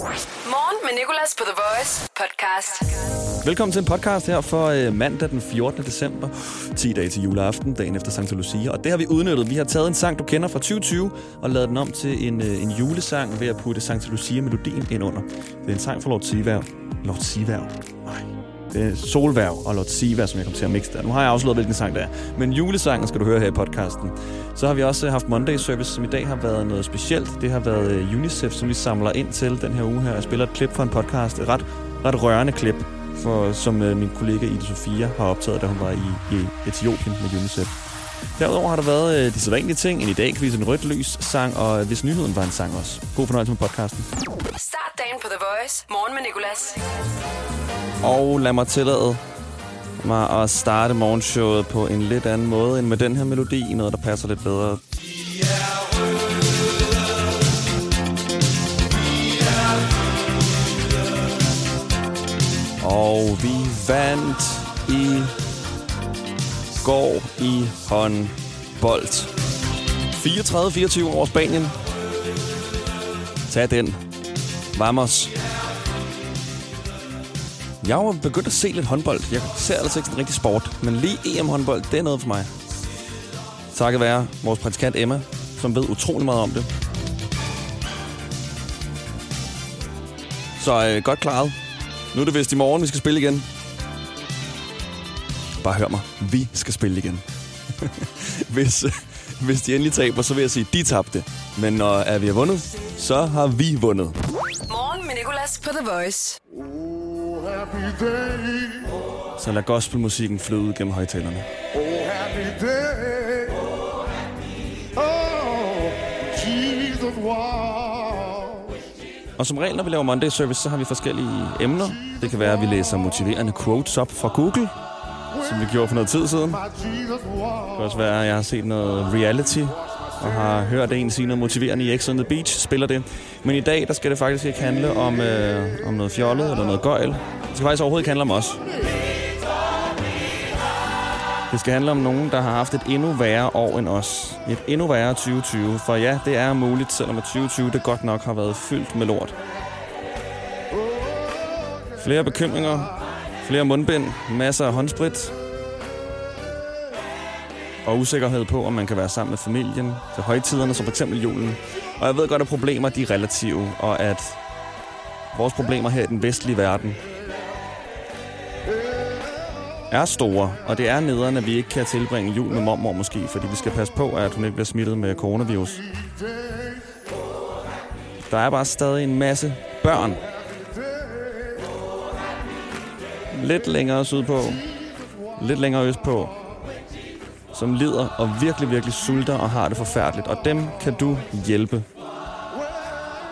Morgen med Nicolas på The Voice podcast. Velkommen til en podcast her for øh, mandag den 14. december. 10 dage til juleaften, dagen efter Santa Lucia. Og det har vi udnyttet. Vi har taget en sang, du kender fra 2020, og lavet den om til en, øh, en julesang ved at putte Santa Lucia-melodien ind under. Det er en sang fra Lord Sivær. Lord Sivær. Nej. Det Solværv og Lot Siva, som jeg kommer til at mixe der. Nu har jeg afsløret, hvilken sang det er. Men julesangen skal du høre her i podcasten. Så har vi også øh, haft Monday Service, som i dag har været noget specielt. Det har været øh, UNICEF, som vi samler ind til den her uge her. Jeg spiller et klip fra en podcast. Et ret, ret rørende klip, for, som øh, min kollega Ida Sofia har optaget, da hun var i, i Etiopien med UNICEF. Derudover har der været øh, de sædvanlige ting. En i dag quiz, en rødt lys sang, og hvis nyheden var en sang også. God fornøjelse med podcasten. Start dagen på The Voice. Morgen med Nicolas. Og lad mig tillade mig at starte morgenshowet på en lidt anden måde end med den her melodi. Noget, der passer lidt bedre. Og vi vandt i går i håndbold. 34-24 over Spanien. Tag den. Vamos. Jeg har begyndt at se lidt håndbold. Jeg ser altså ikke sådan rigtig sport, men lige EM-håndbold, det er noget for mig. Takket være vores praktikant Emma, som ved utrolig meget om det. Så øh, godt klaret. Nu er det vist i morgen, vi skal spille igen. Bare hør mig. Vi skal spille igen. hvis, øh, hvis de endelig taber, så vil jeg sige, de tabte. Men når er vi har vundet, så har vi vundet. Morgen med Nicolas på The Voice happy day, Så lad gospelmusikken flyde ud gennem højtalerne. oh happy day. Oh, Jesus was. Og som regel, når vi laver Monday Service, så har vi forskellige emner. Det kan være, at vi læser motiverende quotes op fra Google, som vi gjorde for noget tid siden. Det kan også være, at jeg har set noget reality, og har hørt en sige noget motiverende i X on the Beach, spiller det. Men i dag, der skal det faktisk ikke handle om, øh, om noget fjollet eller noget gøjl. Det skal faktisk overhovedet ikke handle om os. Det skal handle om nogen, der har haft et endnu værre år end os. Et endnu værre 2020. For ja, det er muligt, selvom 2020 det godt nok har været fyldt med lort. Flere bekymringer, flere mundbind, masser af håndsprit, og usikkerhed på, om man kan være sammen med familien til højtiderne, som f.eks. julen. Og jeg ved godt, at problemer de er relative, og at vores problemer her i den vestlige verden er store, og det er nederen, at vi ikke kan tilbringe jul med mormor måske, fordi vi skal passe på, at hun ikke bliver smittet med coronavirus. Der er bare stadig en masse børn. Lidt længere sydpå, lidt længere østpå, som lider og virkelig, virkelig sulter og har det forfærdeligt. Og dem kan du hjælpe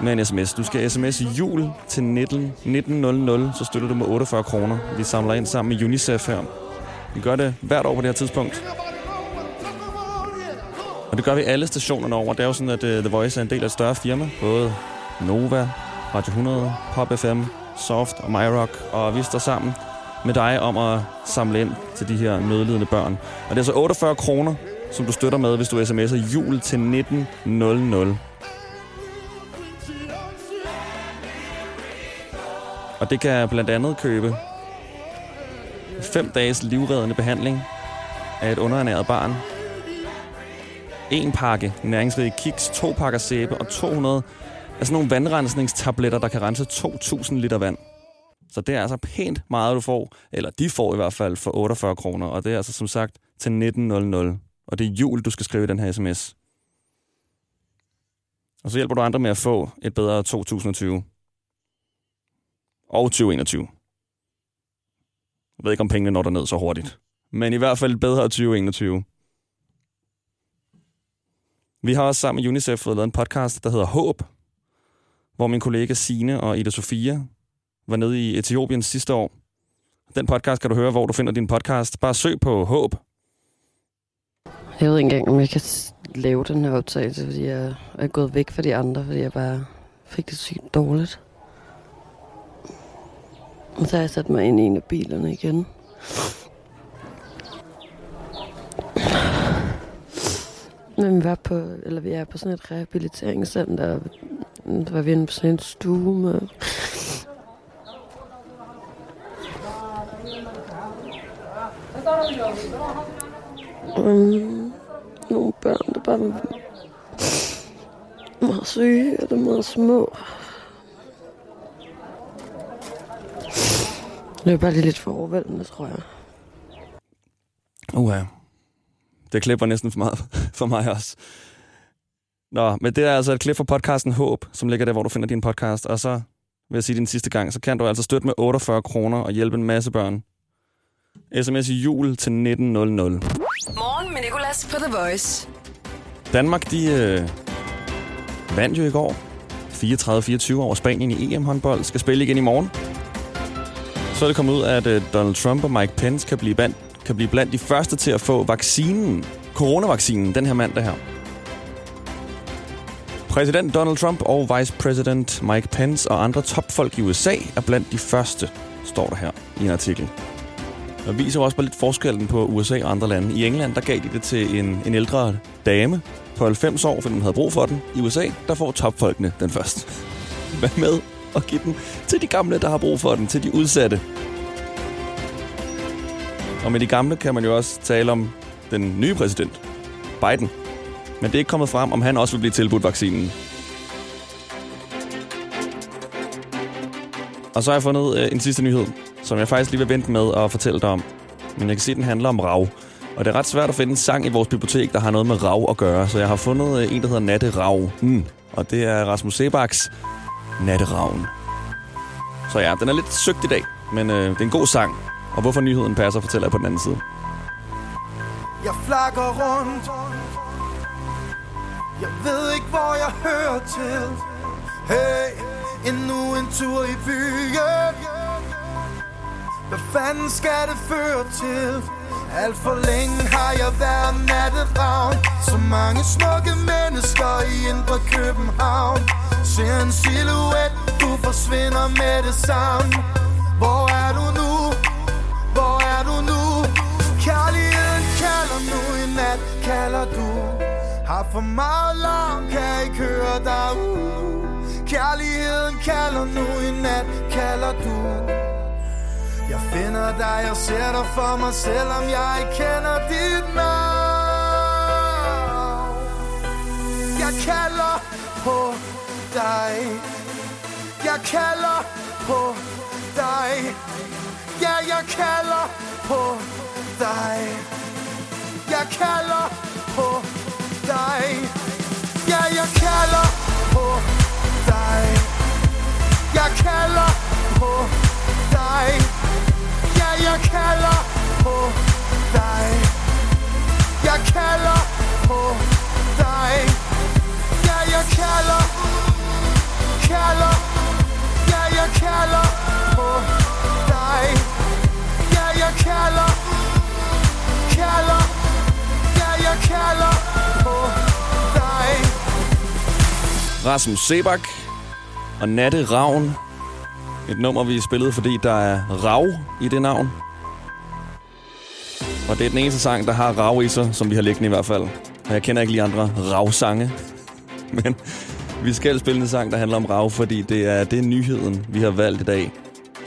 med en sms. Du skal sms jul til 19 1900, så støtter du med 48 kroner. Vi samler ind sammen med UNICEF her. Vi gør det hvert år på det her tidspunkt. Og det gør vi alle stationerne over. Det er jo sådan, at uh, The Voice er en del af et større firma. Både Nova, Radio 100, Pop FM, Soft og MyRock. Og vi står sammen med dig om at samle ind til de her nødlidende børn. Og det er altså så 48 kroner, som du støtter med, hvis du sms'er jul til 1900. Og det kan blandt andet købe 5 dages livreddende behandling af et underernæret barn. En pakke næringsrige kiks, to pakker sæbe og 200 af sådan nogle vandrensningstabletter, der kan rense 2.000 liter vand. Så det er altså pænt meget, du får, eller de får i hvert fald for 48 kroner, og det er altså som sagt til 1900. Og det er jul, du skal skrive i den her sms. Og så hjælper du andre med at få et bedre 2020 og 2021. Jeg ved ikke, om pengene når derned så hurtigt. Men i hvert fald et bedre 2021. Vi har også sammen med UNICEF fået lavet en podcast, der hedder Håb, hvor min kollega Sine og Ida Sofia var nede i Etiopien sidste år. Den podcast kan du høre, hvor du finder din podcast. Bare søg på Håb. Jeg ved ikke engang, om jeg kan lave den her optagelse, fordi jeg er gået væk fra de andre, fordi jeg bare fik det sygt dårligt. Og så har jeg sat mig ind i en af bilerne igen. Men vi, var på, eller vi er på sådan et rehabiliteringscenter der var vi inde på sådan en stue med... Um, nogle børn, der bare var meget syge eller meget små. Det er bare lidt for overvældende, tror jeg. Uha. Det klipper næsten for meget for mig også. Nå, men det er altså et klip fra podcasten Håb, som ligger der, hvor du finder din podcast. Og så vil jeg sige din sidste gang, så kan du altså støtte med 48 kroner og hjælpe en masse børn. SMS i jul til 1900. Morgen med Nicolas på The Voice. Danmark, de øh, vandt jo i går 34-24 over Spanien i EM-håndbold. Skal spille igen i morgen. Så er det kommet ud, at øh, Donald Trump og Mike Pence kan blive, blandt, kan blive blandt de første til at få vaccinen, coronavaccinen, den her mandag her. Præsident Donald Trump og Vice President Mike Pence og andre topfolk i USA er blandt de første, står der her i en artikel. Og viser også bare lidt forskellen på USA og andre lande. I England, der gav de det til en, en ældre dame på 90 år, fordi hun havde brug for den. I USA, der får topfolkene den først. Hvad med at give den til de gamle, der har brug for den, til de udsatte. Og med de gamle kan man jo også tale om den nye præsident, Biden. Men det er ikke kommet frem, om han også vil blive tilbudt vaccinen. Og så har jeg fundet øh, en sidste nyhed, som jeg faktisk lige vil vente med at fortælle dig om. Men jeg kan se, at den handler om rav. Og det er ret svært at finde en sang i vores bibliotek, der har noget med rav at gøre. Så jeg har fundet øh, en, der hedder Natte Rav. Mm. Og det er Rasmus Sebaks Natteravn. Så ja, den er lidt søgt i dag, men øh, det er en god sang. Og hvorfor nyheden passer, fortæller jeg på den anden side. Jeg flakker rundt Jeg ved ikke, hvor jeg hører til Hey, endnu en tur i byen hvad fanden skal det føre til? Alt for længe har jeg været natteravn Så mange smukke mennesker i indre København Ser en silhuet, du forsvinder med det samme Hvor er du nu? Hvor er du nu? Kærligheden kalder nu i nat, kalder du Har for meget larm, kan ikke høre dig ud Kærligheden kalder nu i nat, kalder du jeg finder dig, jeg ser dig for mig, selvom jeg ikke kender dit navn. Jeg kalder på dig. Jeg kalder på dig. Ja, jeg kalder på dig. Jeg kalder på dig. Ja, jeg kalder på dig. Jeg kalder på dig jeg kalder på dig. Jeg kalder på dig. Ja, jeg kalder Kalder. Ja, jeg kalder på dig. Ja, jeg kalder Kalder. Ja, jeg kalder på dig. Rasmus Sebak og Natte Ravn. Et nummer, vi spillede, fordi der er rav i det navn. Og det er den eneste sang, der har rav i sig, som vi har liggende i hvert fald. Og jeg kender ikke lige andre rav-sange. Men vi skal spille en sang, der handler om rav, fordi det er, det er nyheden, vi har valgt i dag,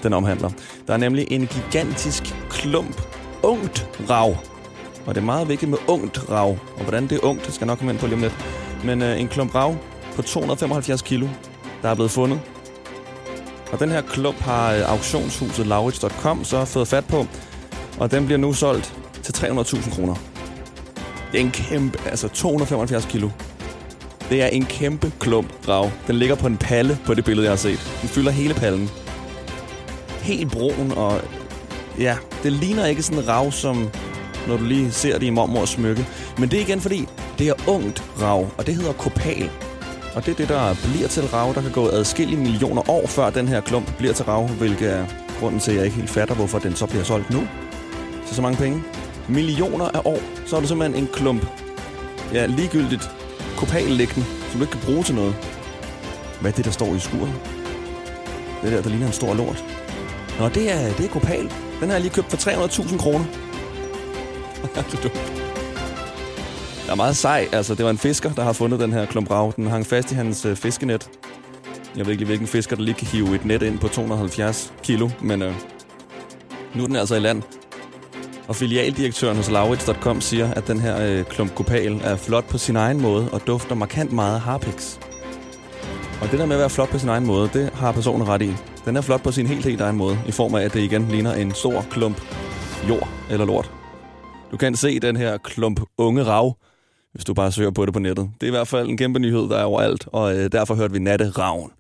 den omhandler. Der er nemlig en gigantisk klump ungt rav. Og det er meget vigtigt med ungt rav. Og hvordan det er ungt, skal jeg nok komme ind på lige om lidt. Men øh, en klump rav på 275 kilo, der er blevet fundet. Og den her klump har øh, auktionshuset Laurits.com så fået fat på. Og den bliver nu solgt til 300.000 kroner. Det er en kæmpe, altså 275 kilo. Det er en kæmpe klump rav. Den ligger på en palle på det billede, jeg har set. Den fylder hele pallen. Helt brun, og ja, det ligner ikke sådan en rav, som når du lige ser det i mormors smykke. Men det er igen fordi, det er ungt rav, og det hedder kopal. Og det er det, der bliver til rav. Der kan gå adskillige millioner år, før den her klump bliver til rav, hvilket er grunden til, at jeg ikke helt fatter, hvorfor den så bliver solgt nu. Så så mange penge. Millioner af år, så er det simpelthen en klump. Ja, ligegyldigt kopal som du ikke kan bruge til noget. Hvad er det, der står i skuret? Det der, der ligner en stor lort. Nå, det er, det er kopal. Den har jeg lige købt for 300.000 kroner. det er dumt. Er meget sej. Altså, det var en fisker, der har fundet den her klump rav. Den hang fast i hans øh, fiskenet. Jeg ved ikke hvilken fisker, der lige kan hive et net ind på 270 kilo, men øh, nu er den altså i land. Og filialdirektøren hos Laurits.com siger, at den her øh, klump kopal er flot på sin egen måde og dufter markant meget harpix. harpiks. Og det der med at være flot på sin egen måde, det har personen ret i. Den er flot på sin helt, helt egen måde, i form af, at det igen ligner en stor klump jord eller lort. Du kan se den her klump unge rav, hvis du bare søger på det på nettet. Det er i hvert fald en kæmpe nyhed, der er overalt, og øh, derfor hørte vi Natte Ravn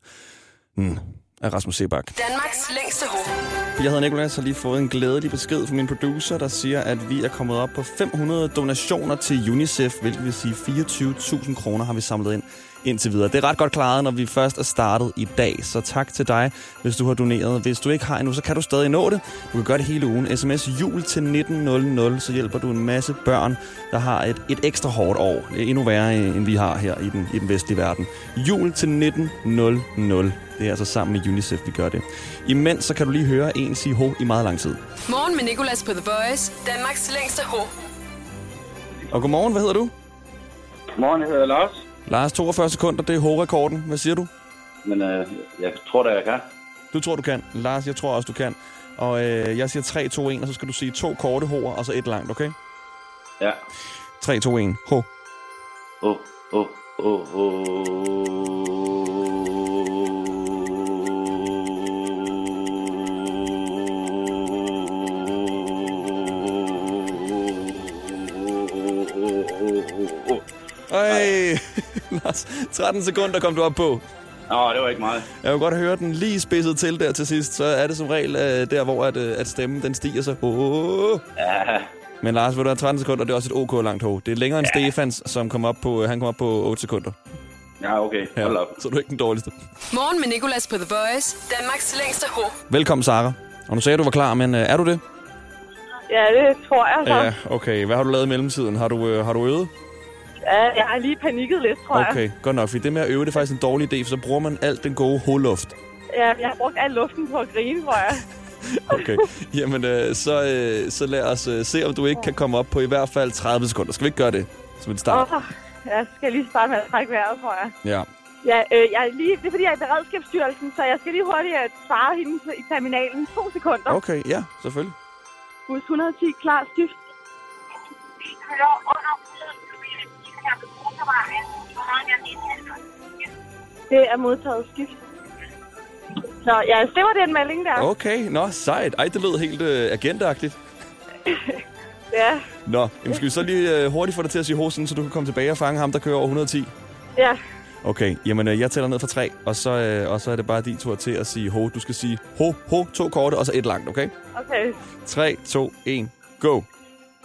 mm, af Rasmus Sebak. Danmarks længste ho. Jeg hedder Nicolas og har lige fået en glædelig besked fra min producer, der siger, at vi er kommet op på 500 donationer til UNICEF, hvilket vil sige 24.000 kroner har vi samlet ind indtil videre. Det er ret godt klaret, når vi først er startet i dag, så tak til dig, hvis du har doneret. Hvis du ikke har endnu, så kan du stadig nå det. Du kan gøre det hele ugen. SMS jul til 1900, så hjælper du en masse børn, der har et, et ekstra hårdt år. Det er endnu værre, end vi har her i den, i den vestlige verden. Jul til 1900. Det er altså sammen med UNICEF, vi gør det. Imens så kan du lige høre en sige ho i meget lang tid. Morgen med Nicolas på The Voice. Danmarks længste ho. Og godmorgen, hvad hedder du? Morgen, jeg hedder Lars. Lars, 42 sekunder, det er ho-rekorden. Hvad siger du? Men øh, jeg tror da, jeg kan. Du tror, du kan. Lars, jeg tror også, du kan. Og øh, jeg siger 3, 2, 1, og så skal du sige to korte hoer, og så et langt, okay? Ja. 3, 2, 1, ho. Åh, åh, åh, åh. Ej, Lars, 13 sekunder kom du op på. Nå, det var ikke meget. Jeg vil godt høre den lige spidset til der til sidst. Så er det som regel øh, der, hvor at, øh, at stemmen den stiger så. Oh. Ja, Men Lars, vil du have 13 sekunder, det er også et OK langt ho. Det er længere end Stefans, som kom op på, øh, han kom op på 8 sekunder. ja okay. Hold op. så er du ikke den dårligste. Morgen med Nicolas på The Voice. Danmarks længste ho. Velkommen, Sara. Og nu sagde du var klar, men øh, er du det? Ja, det tror jeg så. Ja, okay. Hvad har du lavet i mellemtiden? Har du, øh, har du øvet? Ja, jeg har lige panikket lidt, tror jeg. Okay, godt nok. Fordi det med at øve, det er faktisk en dårlig idé, for så bruger man alt den gode holuft. Ja, jeg har brugt al luften på at grine, tror jeg. Okay, jamen øh, så, øh, så lad os øh, se, om du ikke kan komme op på i hvert fald 30 sekunder. Skal vi ikke gøre det som en start? Og jeg skal lige starte med at trække vejret, tror jeg. Ja. Ja, øh, jeg er lige, det er fordi, jeg er i Beredskabsstyrelsen, så jeg skal lige hurtigt øh, svare hende i terminalen. To sekunder. Okay, ja, selvfølgelig. Bus 110, klar, stift. Det er modtaget skift. Så ja, det var den melding der. Okay, nå, sejt. Ej, det lød helt øh, agentagtigt. Ja, Nå, jamen skal vi så lige øh, hurtigt få dig til at sige hosen, så du kan komme tilbage og fange ham, der kører over 110? ja. Okay, jamen øh, jeg tæller ned fra tre, og så, øh, og så er det bare din tur til at sige ho. Du skal sige ho, ho, to korte, og så et langt, okay? Okay. 3, 2, 1, go.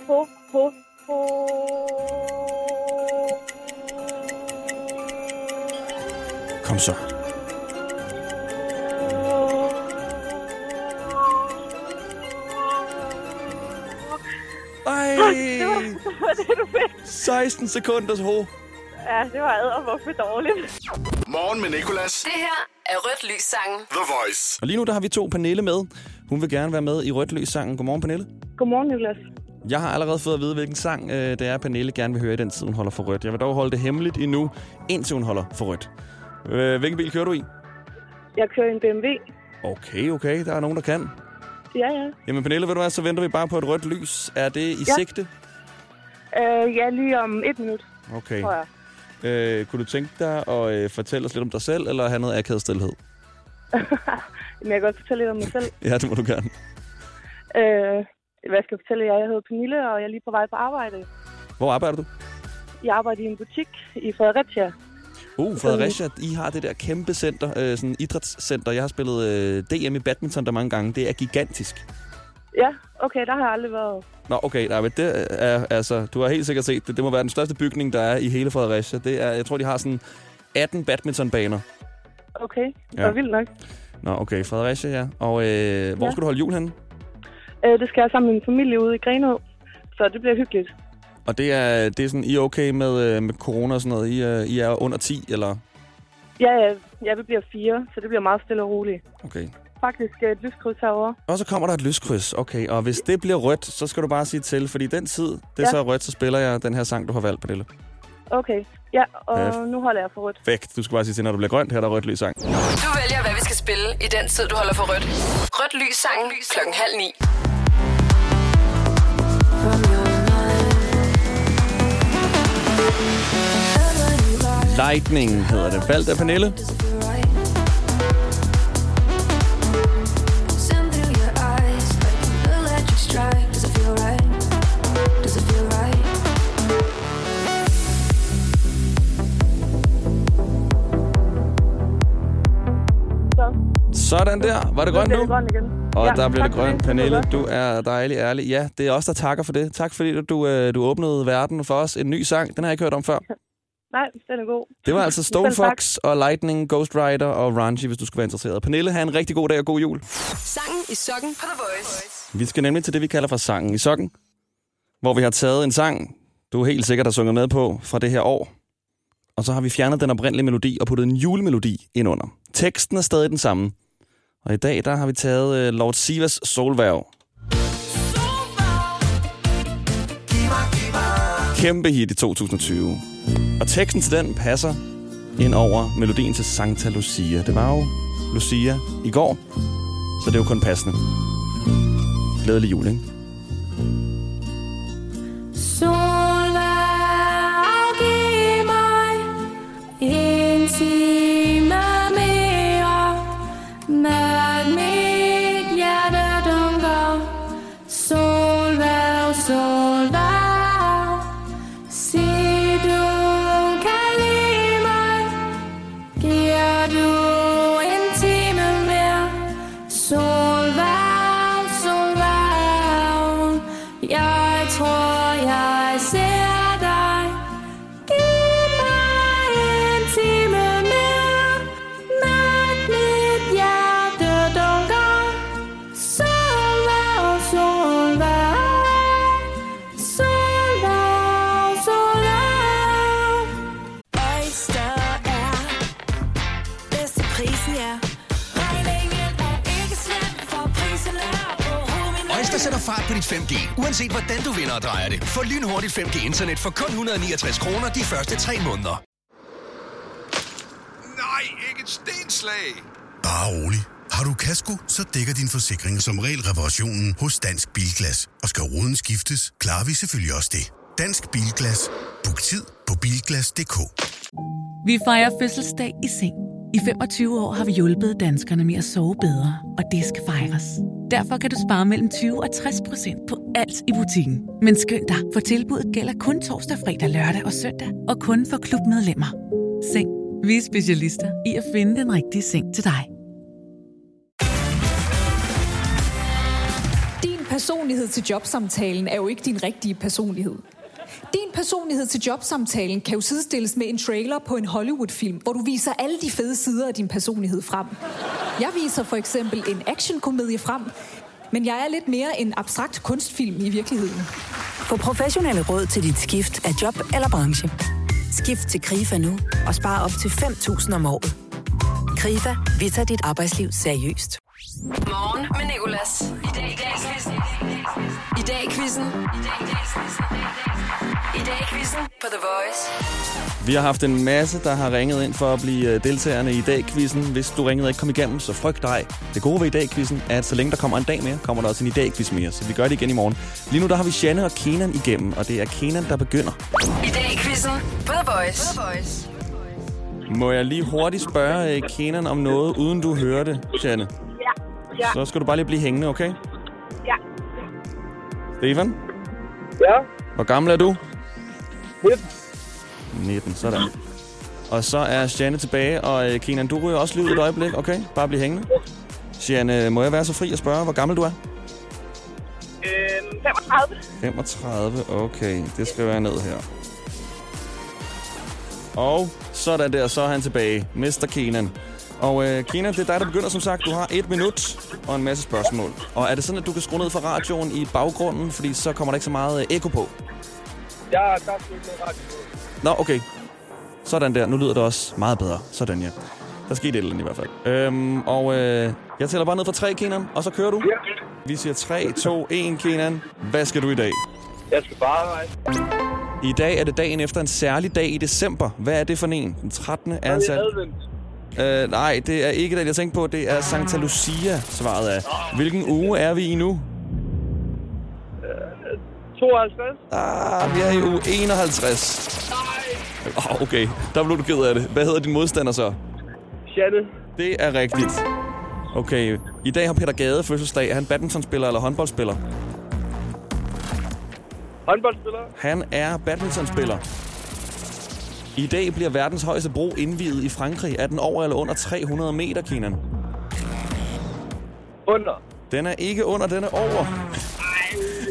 Ho, ho, ho. Kom så. Ej, Det var det, du fik. 16 sekunders ho. Ja, det var ædervuffe dårligt. Morgen med Nicolas. Det her er Rødt Lys sangen. The Voice. Og lige nu der har vi to Pernille med. Hun vil gerne være med i Rødt Løs sangen. Godmorgen, Pernille. Godmorgen, Niklas. Jeg har allerede fået at vide, hvilken sang øh, det er, Pernille gerne vil høre i den tid, hun holder for rødt. Jeg vil dog holde det hemmeligt endnu, indtil hun holder for rødt. Øh, hvilken bil kører du i? Jeg kører en BMW. Okay, okay. Der er nogen, der kan. Ja, ja. Jamen, Pernille, ved du hvad, så venter vi bare på et rødt lys. Er det i Ja. sigte? Uh, ja, lige om et minut, Okay. tror jeg. Øh, kunne du tænke dig at øh, fortælle os lidt om dig selv, eller have noget akavet stillhed? Men jeg kan godt fortælle lidt om mig selv. Ja, det må du gerne. Uh, hvad skal jeg fortælle jer? Jeg hedder Pernille, og jeg er lige på vej på arbejde. Hvor arbejder du? Jeg arbejder i en butik i Fredericia. Uh, Fredericia, I har det der kæmpe center, øh, sådan idrætscenter. Jeg har spillet øh, DM i badminton der mange gange. Det er gigantisk. Ja, okay, der har jeg aldrig været. Nå, okay, nej, men det er, altså, du har helt sikkert set det. Det må være den største bygning, der er i hele Fredericia. Det er, jeg tror, de har sådan 18 badmintonbaner. Okay, det Ja. var vildt nok. Nå, okay, Fredericia, ja. Og øh, hvor Ja. skal du holde jul henne? Uh, det skal jeg sammen med min familie ude i Grenå. Så det bliver hyggeligt. Og det er, det er sådan, I er okay med, øh, med corona og sådan noget? I, øh, I er under 10, eller? Ja, ja, ja, vi bliver fire, så det bliver meget stille og roligt. Okay. Faktisk et lyskryds herovre. Og så kommer der et lyskryds. Okay, og hvis det bliver rødt, så skal du bare sige til, fordi den tid, det er Ja. så rødt, så spiller jeg den her sang, du har valgt, Pernille. Okay. Ja, og Ja. nu holder jeg for rødt. Perfekt. Du skal bare sige til, når du bliver grønt, her er der rødt lys sang. Du vælger, hvad vi skal spille i den tid, du holder for rødt. Rødt lys sangen klokken halv ni. Lightning hedder det. Valgt af Pernille. Så Sådan der. Var det grønt nu? det grønt igen. Og Ja, der tak det grønt. Pernille, du er dejlig ærlig. Ja, det er os, der takker for det. Tak fordi du, øh, du åbnede verden for os. En ny sang. Den har jeg ikke hørt om før. Nej, den er god. Det var altså Stone. Fox og Lightning, Ghost Rider og Ranji, hvis du skulle være interesseret. Pernille, have en rigtig god dag og god jul. Sangen i sokken på The Voice. Vi skal nemlig til det, vi kalder for sangen i sokken, hvor vi har taget en sang, du helt sikkert har sunget med på fra det her år. Og så har vi fjernet den oprindelige melodi og puttet en julemelodi ind under. Teksten er stadig den samme. Og i dag, der har vi taget uh, Lord Sivas Solværv. Kæmpe hit i 2020. Og teksten til den passer ind over melodien til Santa Lucia. Det var jo Lucia i går, så det er jo kun passende. Glædelig jul, ikke? 5G, uanset hvordan du vinder og drejer det. Få lynhurtigt 5G-internet for kun 169 kroner de første 3 måneder. Nej, ikke et stenslag. Bare rolig. Har du kasko, så dækker din forsikring som regel reparationen hos Dansk Bilglas. Og skal ruden skiftes, klarer vi selvfølgelig også det. Dansk Bilglas. Book tid på bilglas.dk. Vi fejrer fødselsdag i seng. I 25 år har vi hjulpet danskerne med at sove bedre, og det skal fejres. Derfor kan du spare mellem 20 og 60 procent på alt i butikken. Men skynd dig, for tilbuddet gælder kun torsdag, fredag, lørdag og søndag, og kun for klubmedlemmer. Seng. Vi er specialister i at finde den rigtige seng til dig. Din personlighed til jobsamtalen er jo ikke din rigtige personlighed. Din personlighed til jobsamtalen kan jo sidestilles med en trailer på en Hollywood-film, hvor du viser alle de fede sider af din personlighed frem. Jeg viser for eksempel en actionkomedie frem, men jeg er lidt mere en abstrakt kunstfilm i virkeligheden. Få professionelle råd til dit skift af job eller branche. Skift til KRIFA nu og spare op til 5.000 om året. KRIFA, vi tager dit arbejdsliv seriøst. Morgen med Nicolas. I dag i dag quizzen. I dag i quizzen. I dag i quizzen på The Voice. Vi har haft en masse, der har ringet ind for at blive øh, deltagerne i dag-quizzen. Hvis du ringede og ikke kom igennem, så frygt dig. Det gode ved i dag-quizzen er, at så længe der kommer en dag mere, kommer der også en i dag-quiz mere. Så vi gør det igen i morgen. Lige nu der har vi Janne og Kenan igennem, og det er Kenan, der begynder. I dag i quizzen på The Voice. På The Voice. Må jeg lige hurtigt spørge øh, Kenan om noget, uden du hører det, Janne? Ja. Ja. Så skal du bare lige blive hængende, okay? Stefan? Ja. Hvor gammel er du? 19. 19, sådan. Og så er Janne tilbage, og øh, Kenan, du ryger også lige ud et øjeblik, okay? Bare blive hængende. Janne, må jeg være så fri at spørge, hvor gammel du er? Øhm, 35. 35, okay. Det skal være ned her. Og sådan der, så er han tilbage. Mr. Kenan. Og øh, Kenan, det er dig, der begynder som sagt. Du har et minut og en masse spørgsmål. Og er det sådan, at du kan skrue ned for radioen i baggrunden, fordi så kommer der ikke så meget øh, ekko på? Ja, der er ikke noget radio. Nå, okay. Sådan der. Nu lyder det også meget bedre. Sådan, ja. Der skete et eller andet i hvert fald. Øhm, og øh, jeg tæller bare ned fra 3, Kenan, og så kører du. Ja. Vi siger 3, 2, 1, Kenan. Hvad skal du i dag? Jeg skal bare rejse. I dag er det dagen efter en særlig dag i december. Hvad er det for en? Den 13. er en særlig... Øh, nej, det er ikke den, jeg tænkte på. Det er Santa Lucia, svaret er. Hvilken uge er vi i nu? 52. Ah, vi er i uge 51. Oh, okay, der blev du ked af det. Hvad hedder din modstander så? Janne. Det er rigtigt. Okay, i dag har Peter Gade fødselsdag. Er han badmintonspiller eller håndboldspiller? Håndboldspiller. Han er badmintonspiller. I dag bliver verdens højeste bro indviet i Frankrig. Er den over eller under 300 meter, Kenan? Under. Den er ikke under, den er over.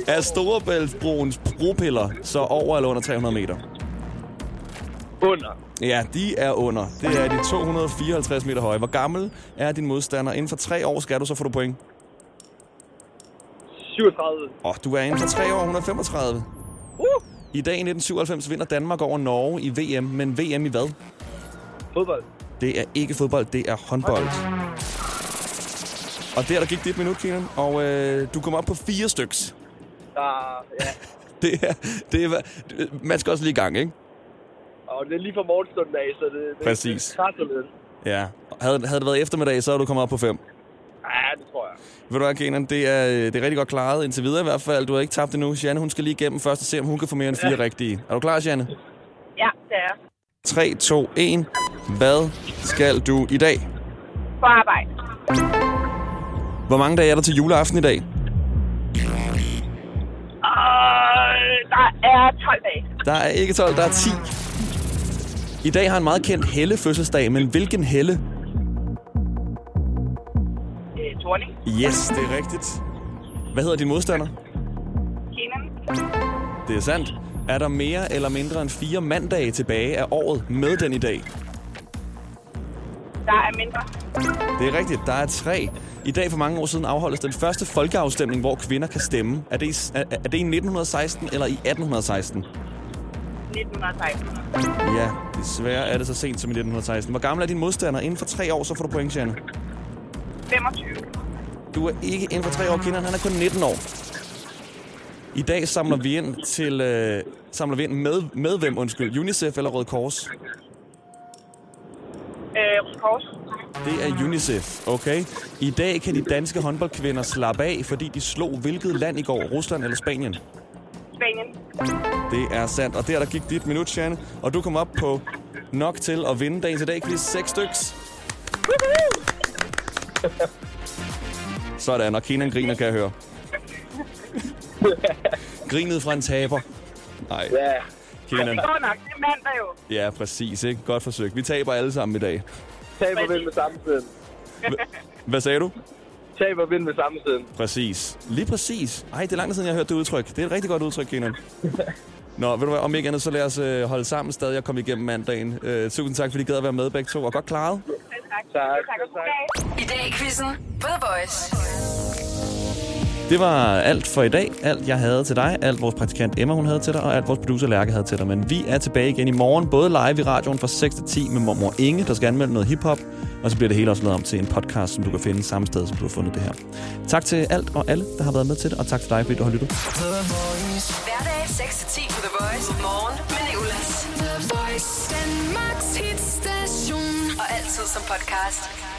Er Storebæltsbroens bropiller så over eller under 300 meter? Under. Ja, de er under. Det er de 254 meter høje. Hvor gammel er din modstander? Inden for tre år skal du, så får du point. 37. Åh, oh, du er inden for tre år, 135. Uh. I dag i 1997 vinder Danmark over Norge i VM, men VM i hvad? Fodbold. Det er ikke fodbold, det er håndbold. Og der, der gik dit minut, Keenan, og øh, du kom op på fire styks. Der, ja. Det er, det er, man skal også lige i gang, ikke? Og det er lige fra morgenstunden af, så det, det Præcis. krasser lidt. Ja. Havde, havde det været eftermiddag, så er du kommet op på fem. Ja, det tror jeg. Ved du hvad, Kenan, det er, det er rigtig godt klaret indtil videre i hvert fald. Du har ikke tabt endnu. Janne, hun skal lige igennem først og se, om hun kan få mere end fire ja. rigtige. Er du klar, Janne? Ja, det er. 3, 2, 1. Hvad skal du i dag? På arbejde. Hvor mange dage er der til juleaften i dag? Og der er 12 dage. Der er ikke 12, der er 10. I dag har en meget kendt Helle fødselsdag, men hvilken Helle? Torning. Yes, det er rigtigt. Hvad hedder din modstander? Kenan. Det er sandt. Er der mere eller mindre end fire mandage tilbage af året med den i dag? Der er mindre. Det er rigtigt. Der er tre. I dag for mange år siden afholdes den første folkeafstemning, hvor kvinder kan stemme. Er det, i, er, er det i 1916 eller i 1816? 1916. Ja, desværre er det så sent som i 1916. Hvor gammel er din modstander? Inden for tre år, så får du point, Janne. 25. Du er ikke inden for tre år, Kinder. Han er kun 19 år. I dag samler vi ind til øh, samler vi ind med, med hvem, undskyld, UNICEF eller Røde Kors? Øh, Røde Kors. Det er UNICEF, okay? I dag kan de danske håndboldkvinder slappe af, fordi de slog hvilket land i går? Rusland eller Spanien? Spanien. Det er sandt, og der der gik dit minut, Janne. Og du kom op på nok til at vinde dagen til dag quiz. Seks styks. Sådan, og Kenan griner, kan jeg høre. Grinet fra en taber. Nej. Ja. Kenan. Det går nok. Det er mandag jo. Ja, præcis. Ikke? Godt forsøgt. Vi taber alle sammen i dag. Tab og vind med samme siden. Hvad sagde du? Tab og vind med samme siden. Præcis. Lige præcis. Ej, det er lang tid siden, jeg har hørt det udtryk. Det er et rigtig godt udtryk, Kenan. Nå, ved du hvad, om ikke andet, så lad os øh, holde sammen stadig og komme igennem mandagen. Øh, tusind tak, fordi I gad at være med begge to, og godt klaret. Tak. Tak. tak. I dag i quizzen på The Voice. Det var alt for i dag. Alt, jeg havde til dig. Alt, vores praktikant Emma, hun havde til dig. Og alt, vores producer Lærke havde til dig. Men vi er tilbage igen i morgen. Både live i radioen fra 6 til 10 med mormor Inge, der skal anmelde noget hiphop. Og så bliver det hele også lavet om til en podcast, som du kan finde samme sted, som du har fundet det her. Tak til alt og alle, der har været med til det. Og tak til dig, fordi du har lyttet. Hverdag 6 til 10 på The Voice. Morgen med Nicolas. The Voice. Danmarks hitstation. Og altid som podcast.